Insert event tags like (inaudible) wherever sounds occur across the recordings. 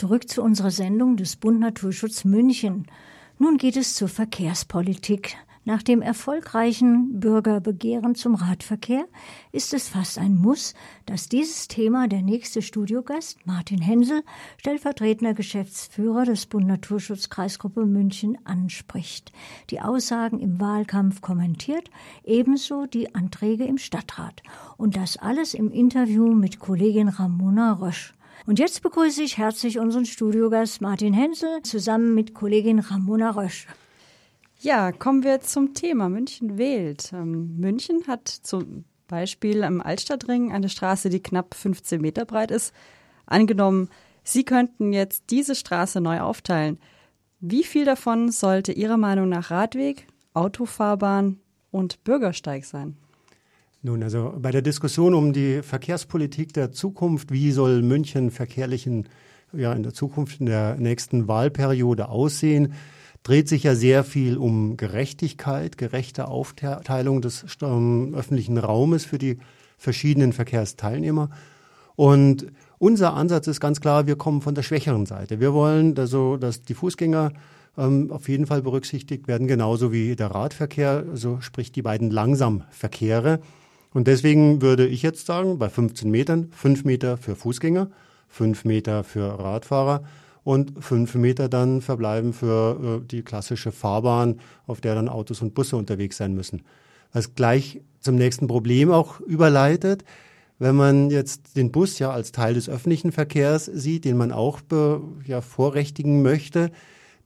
Zurück zu unserer Sendung des Bund Naturschutz München. Nun geht es zur Verkehrspolitik. Nach dem erfolgreichen Bürgerbegehren zum Radverkehr ist es fast ein Muss, dass dieses Thema der nächste Studiogast, Martin Hensel, stellvertretender Geschäftsführer des Bund Naturschutz Kreisgruppe München, anspricht. Die Aussagen im Wahlkampf kommentiert, ebenso die Anträge im Stadtrat. Und das alles im Interview mit Kollegin Ramona Rösch. Und jetzt begrüße ich herzlich unseren Studiogast Martin Hensel zusammen mit Kollegin Ramona Rösch. Ja, kommen wir zum Thema. München wählt. Ähm, München hat zum Beispiel am Altstadtring eine Straße, die knapp 15 Meter breit ist. Angenommen, Sie könnten jetzt diese Straße neu aufteilen. Wie viel davon sollte Ihrer Meinung nach Radweg, Autofahrbahn und Bürgersteig sein? Nun, also bei der Diskussion um die Verkehrspolitik der Zukunft, wie soll München verkehrlichen ja in der Zukunft in der nächsten Wahlperiode aussehen, dreht sich ja sehr viel um Gerechtigkeit, gerechte Aufteilung des ähm, öffentlichen Raumes für die verschiedenen Verkehrsteilnehmer. Und unser Ansatz ist ganz klar, wir kommen von der schwächeren Seite. Wir wollen, also, dass die Fußgänger ähm, auf jeden Fall berücksichtigt werden, genauso wie der Radverkehr, also sprich die beiden Langsamverkehre. Und deswegen würde ich jetzt sagen, bei 15 Metern, 5 Meter für Fußgänger, 5 Meter für Radfahrer und fünf Meter dann verbleiben für äh, die klassische Fahrbahn, auf der dann Autos und Busse unterwegs sein müssen. Was gleich zum nächsten Problem auch überleitet. Wenn man jetzt den Bus ja als Teil des öffentlichen Verkehrs sieht, den man auch be, ja, vorrechtigen möchte,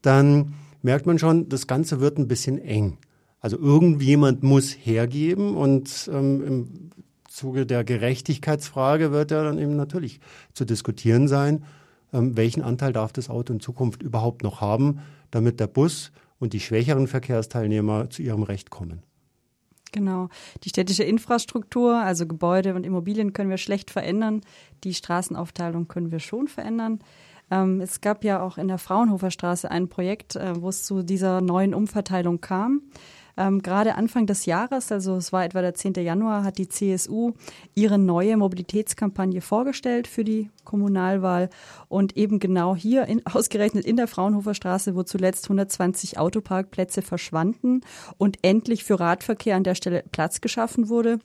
dann merkt man schon, das Ganze wird ein bisschen eng. Also irgendjemand muss hergeben und ähm, im Zuge der Gerechtigkeitsfrage wird ja dann eben natürlich zu diskutieren sein, ähm, welchen Anteil darf das Auto in Zukunft überhaupt noch haben, damit der Bus und die schwächeren Verkehrsteilnehmer zu ihrem Recht kommen. Genau. Die städtische Infrastruktur, also Gebäude und Immobilien können wir schlecht verändern. Die Straßenaufteilung können wir schon verändern. Ähm, es gab ja auch in der Fraunhofer Straße ein Projekt, äh, wo es zu dieser neuen Umverteilung kam. Ähm, gerade Anfang des Jahres, also es war etwa der 10. Januar, hat die CSU ihre neue Mobilitätskampagne vorgestellt für die Kommunalwahl und eben genau hier, in, (laughs) ausgerechnet in der Fraunhofer Straße, wo zuletzt 120 Autoparkplätze verschwanden und endlich für Radverkehr an der Stelle Platz geschaffen wurde.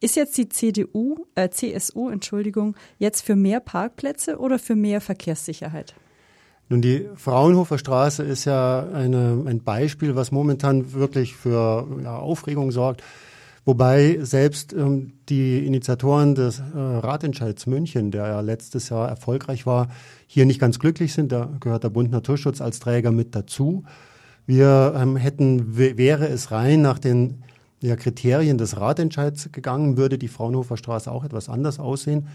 Ist jetzt die CDU, äh, CSU, Entschuldigung, jetzt für mehr Parkplätze oder für mehr Verkehrssicherheit? Nun, die Fraunhofer Straße ist ja eine, ein Beispiel, was momentan wirklich für ja, Aufregung sorgt. Wobei selbst ähm, die Initiatoren des äh, Ratentscheids München, der ja letztes Jahr erfolgreich war, hier nicht ganz glücklich sind. Da gehört der Bund Naturschutz als Träger mit dazu. Wir ähm, hätten, wäre es rein nach den ja, Kriterien des Ratentscheids gegangen, würde die Fraunhofer Straße auch etwas anders aussehen.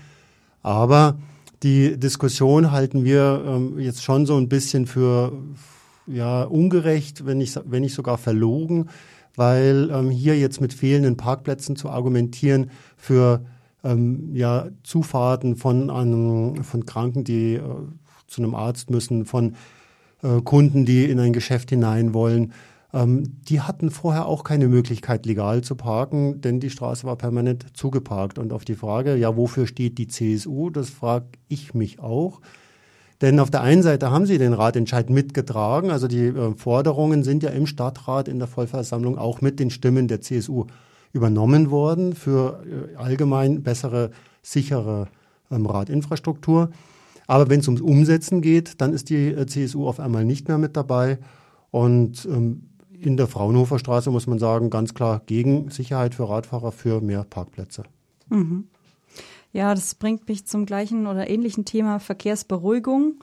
Aber die Diskussion halten wir ähm, jetzt schon so ein bisschen für ja, ungerecht, wenn nicht, wenn nicht sogar verlogen, weil ähm, hier jetzt mit fehlenden Parkplätzen zu argumentieren für ähm, ja, Zufahrten von, an, von Kranken, die äh, zu einem Arzt müssen, von äh, Kunden, die in ein Geschäft hinein wollen, ähm, die hatten vorher auch keine Möglichkeit, legal zu parken, denn die Straße war permanent zugeparkt. Und auf die Frage, ja, wofür steht die CSU, das frage ich mich auch. Denn auf der einen Seite haben sie den Ratentscheid mitgetragen, also die äh, Forderungen sind ja im Stadtrat in der Vollversammlung auch mit den Stimmen der CSU übernommen worden für äh, allgemein bessere, sichere ähm, Radinfrastruktur. Aber wenn es ums Umsetzen geht, dann ist die äh, CSU auf einmal nicht mehr mit dabei. Und ähm, in der Fraunhofer Straße muss man sagen, ganz klar gegen Sicherheit für Radfahrer, für mehr Parkplätze. Mhm. Ja, das bringt mich zum gleichen oder ähnlichen Thema Verkehrsberuhigung.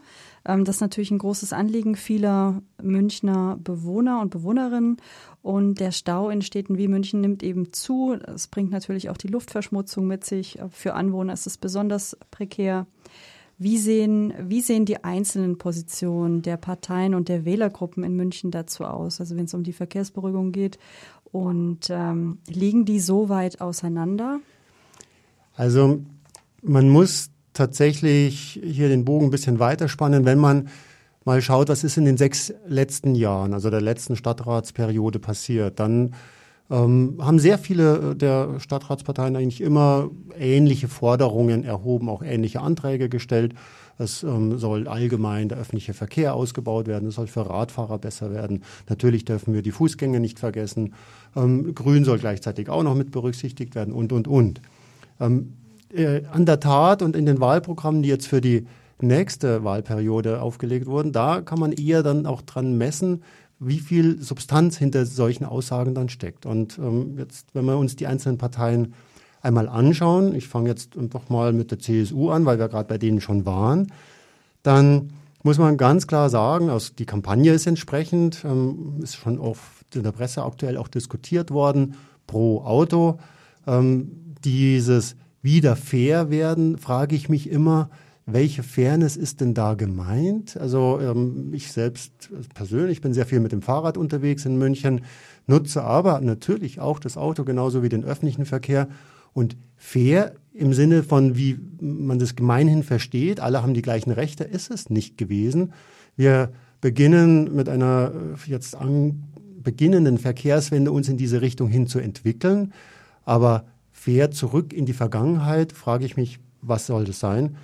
Ähm, das ist natürlich ein großes Anliegen vieler Münchner Bewohner und Bewohnerinnen. Und der Stau in Städten wie München nimmt eben zu. Es bringt natürlich auch die Luftverschmutzung mit sich. Für Anwohner ist es besonders prekär. Wie sehen, wie sehen die einzelnen Positionen der Parteien und der Wählergruppen in München dazu aus? Also wenn es um die Verkehrsberuhigung geht. Und ähm, liegen die so weit auseinander? Also man muss tatsächlich hier den Bogen ein bisschen weiterspannen, wenn man mal schaut, was ist in den sechs letzten Jahren, also der letzten Stadtratsperiode passiert. Dann ähm, haben sehr viele äh, der Stadtratsparteien eigentlich immer ähnliche Forderungen erhoben, auch ähnliche Anträge gestellt. Es ähm, soll allgemein der öffentliche Verkehr ausgebaut werden. Es soll für Radfahrer besser werden. Natürlich dürfen wir die Fußgänger nicht vergessen. Ähm, Grün soll gleichzeitig auch noch mit berücksichtigt werden und, und, und. Ähm, äh, an der Tat und in den Wahlprogrammen, die jetzt für die nächste Wahlperiode aufgelegt wurden, da kann man eher dann auch dran messen, wie viel Substanz hinter solchen Aussagen dann steckt. Und ähm, jetzt, wenn wir uns die einzelnen Parteien einmal anschauen, ich fange jetzt einfach mal mit der CSU an, weil wir gerade bei denen schon waren, dann muss man ganz klar sagen, also die Kampagne ist entsprechend, ähm, ist schon oft in der Presse aktuell auch diskutiert worden, pro Auto. Ähm, dieses wieder fair werden, frage ich mich immer, welche Fairness ist denn da gemeint? Also ähm, ich selbst persönlich bin sehr viel mit dem Fahrrad unterwegs in München, nutze aber natürlich auch das Auto genauso wie den öffentlichen Verkehr. Und fair im Sinne von, wie man das gemeinhin versteht, alle haben die gleichen Rechte, ist es nicht gewesen. Wir beginnen mit einer äh, jetzt an, beginnenden Verkehrswende uns in diese Richtung hin zu entwickeln. Aber fair zurück in die Vergangenheit, frage ich mich, was soll das sein?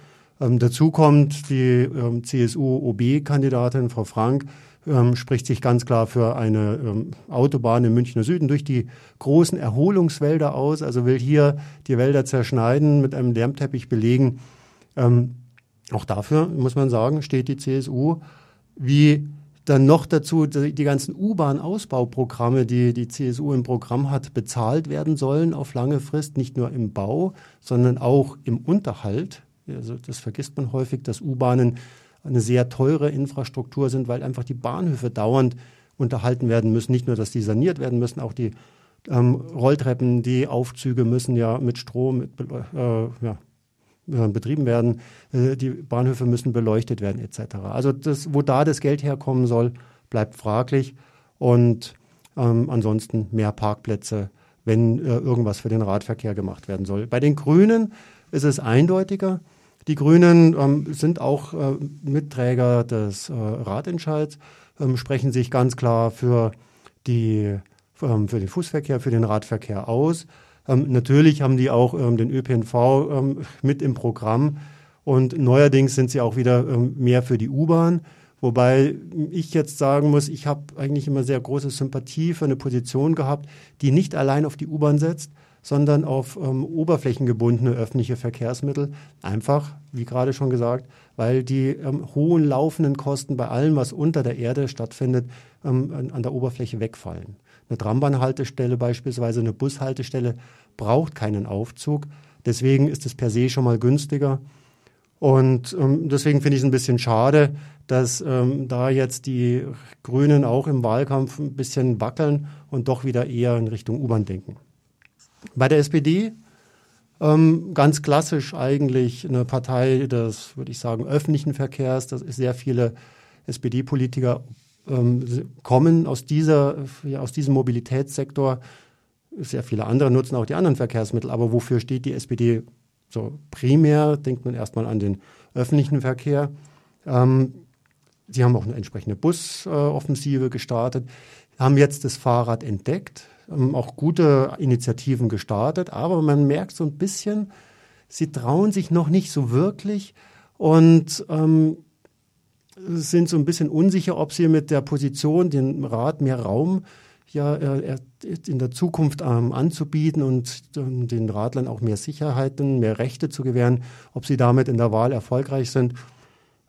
Ähm, dazu kommt die ähm, CSU-OB-Kandidatin Frau Frank, ähm, spricht sich ganz klar für eine ähm, Autobahn im Münchner Süden durch die großen Erholungswälder aus, also will hier die Wälder zerschneiden, mit einem Lärmteppich belegen. Ähm, auch dafür, muss man sagen, steht die CSU. Wie dann noch dazu die, die ganzen U-Bahn-Ausbauprogramme, die die CSU im Programm hat, bezahlt werden sollen auf lange Frist, nicht nur im Bau, sondern auch im Unterhalt. Also das vergisst man häufig, dass U-Bahnen eine sehr teure Infrastruktur sind, weil einfach die Bahnhöfe dauernd unterhalten werden müssen. Nicht nur, dass die saniert werden müssen, auch die ähm, Rolltreppen, die Aufzüge müssen ja mit Strom mit, äh, ja, betrieben werden. Äh, die Bahnhöfe müssen beleuchtet werden etc. Also das, wo da das Geld herkommen soll, bleibt fraglich. Und ähm, ansonsten mehr Parkplätze, wenn äh, irgendwas für den Radverkehr gemacht werden soll. Bei den Grünen ist es eindeutiger. Die Grünen ähm, sind auch äh, Mitträger des äh, Ratentscheids, ähm, sprechen sich ganz klar für, die, ähm, für den Fußverkehr, für den Radverkehr aus. Ähm, natürlich haben die auch ähm, den ÖPNV ähm, mit im Programm und neuerdings sind sie auch wieder mehr für die U-Bahn. Wobei ich jetzt sagen muss, ich habe eigentlich immer sehr große Sympathie für eine Position gehabt, die nicht allein auf die U-Bahn setzt, sondern auf ähm, oberflächengebundene öffentliche Verkehrsmittel. Einfach, wie gerade schon gesagt, weil die ähm, hohen laufenden Kosten bei allem, was unter der Erde stattfindet, ähm, an, der Oberfläche wegfallen. Eine Trambahnhaltestelle beispielsweise, eine Bushaltestelle braucht keinen Aufzug. Deswegen ist es per se schon mal günstiger. Und ähm, deswegen finde ich es ein bisschen schade, dass ähm, da jetzt die Grünen auch im Wahlkampf ein bisschen wackeln und doch wieder eher in Richtung U-Bahn denken. Bei der SPD ähm, ganz klassisch eigentlich eine Partei des, würde ich sagen, öffentlichen Verkehrs. Das ist sehr viele SPD-Politiker ähm, kommen aus dieser, ja, aus diesem Mobilitätssektor. Sehr viele andere nutzen auch die anderen Verkehrsmittel. Aber wofür steht die SPD so primär? Denkt man erstmal an den öffentlichen Verkehr. Ähm, sie haben auch eine entsprechende Busoffensive gestartet, haben jetzt das Fahrrad entdeckt, auch gute Initiativen gestartet, aber man merkt so ein bisschen, sie trauen sich noch nicht so wirklich und ähm, sind so ein bisschen unsicher, ob sie mit der Position, den Rat mehr Raum ja äh, in der Zukunft ähm, anzubieten und ähm, den Radlern auch mehr Sicherheiten, mehr Rechte zu gewähren, ob sie damit in der Wahl erfolgreich sind.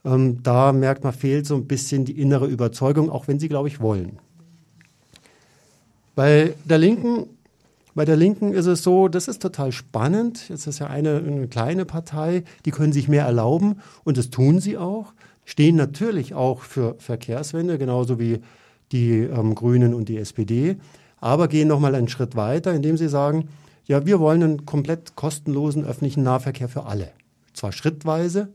Ähm, da merkt man, fehlt so ein bisschen die innere Überzeugung, auch wenn sie, glaube ich, wollen. Bei der Linken, bei der Linken ist es so, das ist total spannend. Es ist ja eine, eine kleine Partei, die können sich mehr erlauben und das tun sie auch. Stehen natürlich auch für Verkehrswende, genauso wie die ähm, Grünen und die SPD, aber gehen noch mal einen Schritt weiter, indem sie sagen, ja, wir wollen einen komplett kostenlosen öffentlichen Nahverkehr für alle. Zwar schrittweise,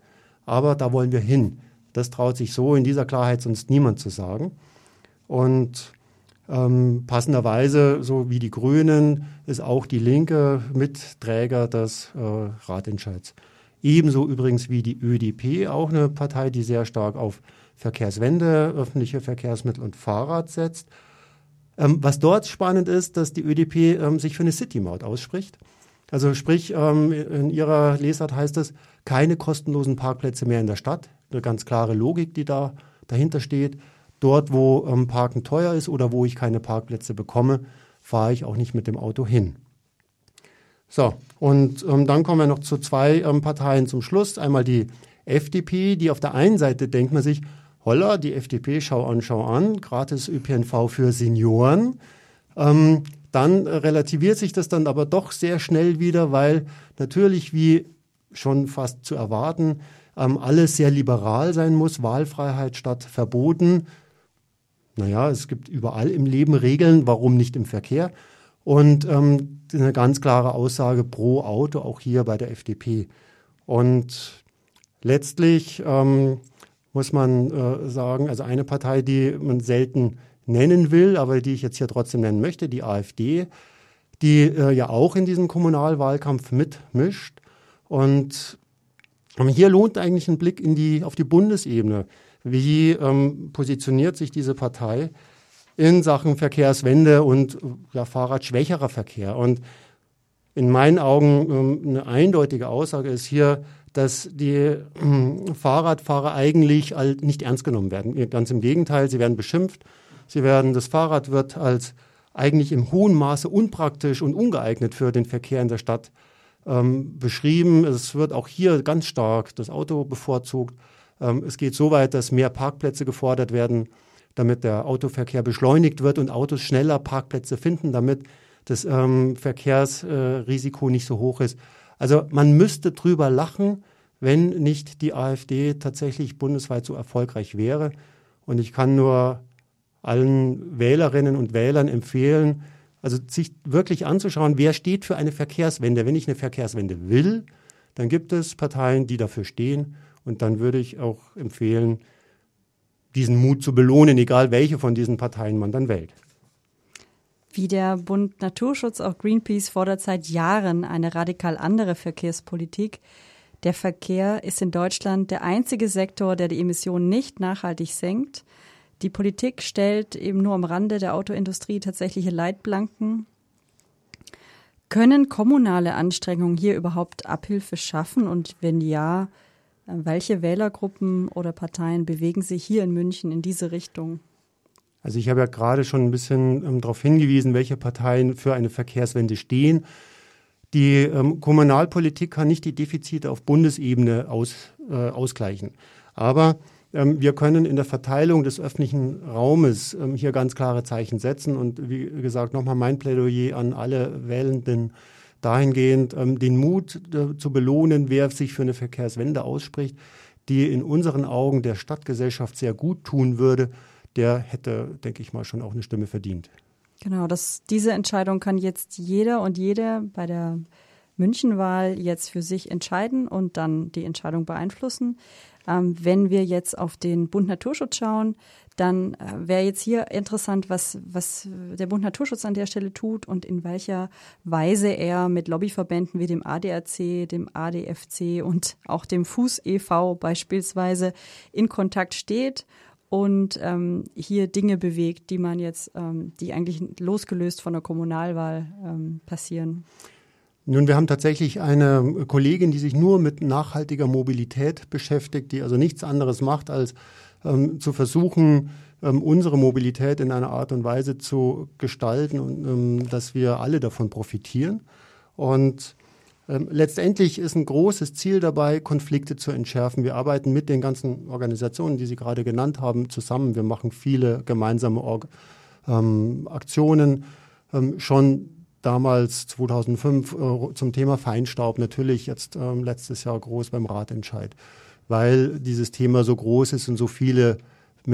aber da wollen wir hin. Das traut sich so in dieser Klarheit sonst niemand zu sagen. Und ähm, passenderweise, so wie die Grünen, ist auch die Linke Mitträger des äh, Ratentscheids. Ebenso übrigens wie die ÖDP, auch eine Partei, die sehr stark auf Verkehrswende, öffentliche Verkehrsmittel und Fahrrad setzt. Ähm, was dort spannend ist, dass die ÖDP ähm, sich für eine City-Maut ausspricht. Also sprich, ähm, in Ihrer Lesart heißt es, keine kostenlosen Parkplätze mehr in der Stadt. Eine ganz klare Logik, die da dahinter steht. Dort, wo ähm, Parken teuer ist oder wo ich keine Parkplätze bekomme, fahre ich auch nicht mit dem Auto hin. So, und ähm, dann kommen wir noch zu zwei ähm, Parteien zum Schluss. Einmal die FDP, die auf der einen Seite denkt man sich, holla, die FDP, schau an, schau an, gratis ÖPNV für Senioren. Ähm, dann relativiert sich das dann aber doch sehr schnell wieder, weil natürlich, wie schon fast zu erwarten, ähm, alles sehr liberal sein muss, Wahlfreiheit statt Verboten. Naja, es gibt überall im Leben Regeln, warum nicht im Verkehr? Und ähm, eine ganz klare Aussage pro Auto, auch hier bei der FDP. Und letztlich ähm, muss man äh, sagen, also eine Partei, die man selten nennen will, aber die ich jetzt hier trotzdem nennen möchte, die AfD, die äh, ja auch in diesem Kommunalwahlkampf mitmischt. Und ähm, hier lohnt eigentlich ein Blick in die, auf die Bundesebene. Wie ähm, positioniert sich diese Partei in Sachen Verkehrswende und ja, fahrradschwächerer Verkehr? Und in meinen Augen ähm, eine eindeutige Aussage ist hier, dass die äh, Fahrradfahrer eigentlich nicht ernst genommen werden. Ganz im Gegenteil, sie werden beschimpft. Sie werden, das Fahrrad wird als eigentlich im hohen Maße unpraktisch und ungeeignet für den Verkehr in der Stadt ähm, beschrieben. Es wird auch hier ganz stark das Auto bevorzugt. Ähm, es geht so weit, dass mehr Parkplätze gefordert werden, damit der Autoverkehr beschleunigt wird und Autos schneller Parkplätze finden, damit das ähm, Verkehrsrisiko äh, nicht so hoch ist. Also man müsste drüber lachen, wenn nicht die AfD tatsächlich bundesweit so erfolgreich wäre. Und ich kann nur allen Wählerinnen und Wählern empfehlen, also sich wirklich anzuschauen, wer steht für eine Verkehrswende. Wenn ich eine Verkehrswende will, dann gibt es Parteien, die dafür stehen. Und dann würde ich auch empfehlen, diesen Mut zu belohnen, egal welche von diesen Parteien man dann wählt. Wie der Bund Naturschutz, auch Greenpeace fordert seit Jahren eine radikal andere Verkehrspolitik. Der Verkehr ist in Deutschland der einzige Sektor, der die Emissionen nicht nachhaltig senkt. Die Politik stellt eben nur am Rande der Autoindustrie tatsächliche Leitplanken. Können kommunale Anstrengungen hier überhaupt Abhilfe schaffen? Und wenn ja, welche Wählergruppen oder Parteien bewegen sich hier in München in diese Richtung? Also ich habe ja gerade schon ein bisschen ähm, darauf hingewiesen, welche Parteien für eine Verkehrswende stehen. Die ähm, Kommunalpolitik kann nicht die Defizite auf Bundesebene aus, äh, ausgleichen. Aber ähm, wir können in der Verteilung des öffentlichen Raumes ähm, hier ganz klare Zeichen setzen. Und wie gesagt, nochmal mein Plädoyer an alle Wählenden dahingehend, ähm, den Mut äh, zu belohnen, wer sich für eine Verkehrswende ausspricht, die in unseren Augen der Stadtgesellschaft sehr gut tun würde, der hätte, denke ich mal, schon auch eine Stimme verdient. Genau, das, diese Entscheidung kann jetzt jeder und jede bei der Münchenwahl jetzt für sich entscheiden und dann die Entscheidung beeinflussen. Ähm, wenn wir jetzt auf den Bund Naturschutz schauen, dann äh, wäre jetzt hier interessant, was, was der Bund Naturschutz an der Stelle tut und in welcher Weise er mit Lobbyverbänden wie dem ADAC, dem ADFC und auch dem Fuß e.V. beispielsweise in Kontakt steht und ähm, hier Dinge bewegt, die man jetzt, ähm, die eigentlich losgelöst von der Kommunalwahl ähm, passieren. Nun, wir haben tatsächlich eine Kollegin, die sich nur mit nachhaltiger Mobilität beschäftigt, die also nichts anderes macht, als ähm, zu versuchen, ähm, unsere Mobilität in einer Art und Weise zu gestalten und ähm, dass wir alle davon profitieren. Und ähm, letztendlich ist ein großes Ziel dabei, Konflikte zu entschärfen. Wir arbeiten mit den ganzen Organisationen, die Sie gerade genannt haben, zusammen. Wir machen viele gemeinsame Org ähm, Aktionen. Ähm, schon damals 2005 äh, zum Thema Feinstaub natürlich jetzt äh, letztes Jahr groß beim Ratentscheid, weil dieses Thema so groß ist und so viele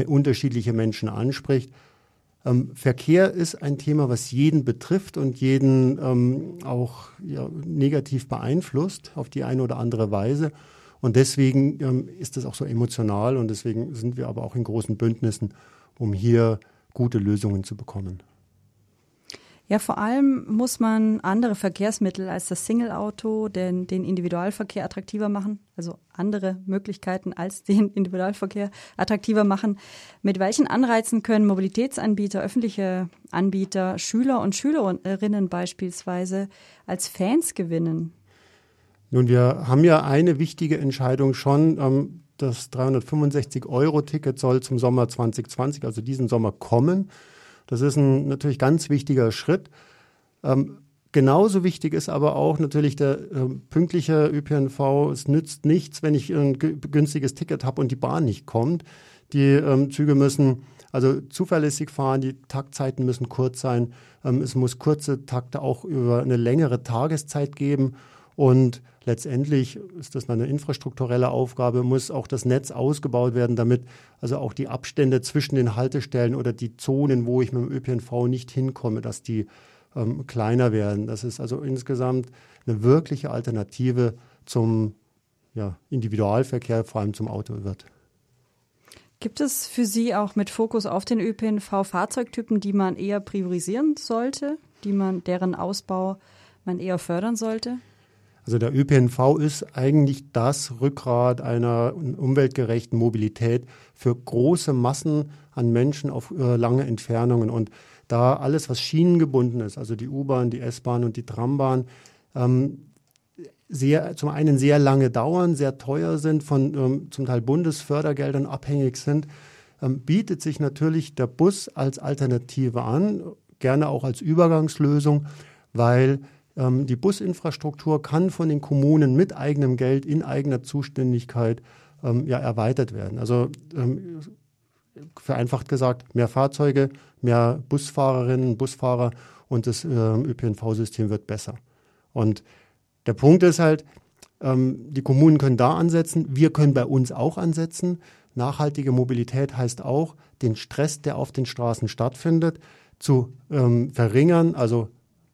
unterschiedliche Menschen anspricht. Ähm, Verkehr ist ein Thema, was jeden betrifft und jeden ähm, auch ja, negativ beeinflusst auf die eine oder andere Weise. Und deswegen ähm, ist es auch so emotional und deswegen sind wir aber auch in großen Bündnissen, um hier gute Lösungen zu bekommen. Ja, vor allem muss man andere Verkehrsmittel als das Single-Auto, den, den Individualverkehr attraktiver machen, also andere Möglichkeiten als den (laughs) Individualverkehr attraktiver machen. Mit welchen Anreizen können Mobilitätsanbieter, öffentliche Anbieter, Schüler und Schülerinnen beispielsweise als Fans gewinnen? Nun, wir haben ja eine wichtige Entscheidung schon. Ähm, das 365-Euro-Ticket soll zum Sommer 2020, also diesen Sommer, kommen. Das ist ein natürlich ganz wichtiger Schritt. Ähm, genauso wichtig ist aber auch natürlich der äh, pünktliche ÖPNV. Es nützt nichts, wenn ich ein günstiges Ticket habe und die Bahn nicht kommt. Die ähm, Züge müssen also zuverlässig fahren, die Taktzeiten müssen kurz sein. Ähm, es muss kurze Takte auch über eine längere Tageszeit geben. Und letztendlich ist das eine infrastrukturelle Aufgabe, muss auch das Netz ausgebaut werden, damit also auch die Abstände zwischen den Haltestellen oder die Zonen, wo ich mit dem ÖPNV nicht hinkomme, dass die ähm, kleiner werden. Das ist also insgesamt eine wirkliche Alternative zum ja, Individualverkehr, vor allem zum Auto wird. Gibt es für Sie auch mit Fokus auf den ÖPNV Fahrzeugtypen, die man eher priorisieren sollte, die man, deren Ausbau man eher fördern sollte? Also der ÖPNV ist eigentlich das Rückgrat einer umweltgerechten Mobilität für große Massen an Menschen auf äh, lange Entfernungen. Und da alles, was schienengebunden ist, also die U-Bahn, die S-Bahn und die Trambahn, ähm, sehr, zum einen sehr lange dauern, sehr teuer sind, von ähm, zum Teil Bundesfördergeldern abhängig sind, ähm, bietet sich natürlich der Bus als Alternative an, gerne auch als Übergangslösung, weil ähm, die Businfrastruktur kann von den Kommunen mit eigenem Geld in eigener Zuständigkeit ähm, ja, erweitert werden. Also ähm, vereinfacht gesagt, mehr Fahrzeuge, mehr Busfahrerinnen, Busfahrer und das ähm, ÖPNV-System wird besser. Und der Punkt ist halt, ähm, die Kommunen können da ansetzen, wir können bei uns auch ansetzen. Nachhaltige Mobilität heißt auch, den Stress, der auf den Straßen stattfindet, zu ähm, verringern, also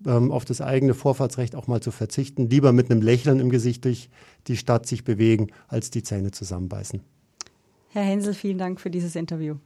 ähm, auf das eigene Vorfahrtsrecht auch mal zu verzichten, lieber mit einem Lächeln im Gesicht durch die Stadt sich bewegen, als die Zähne zusammenbeißen. Herr Hensel, vielen Dank für dieses Interview.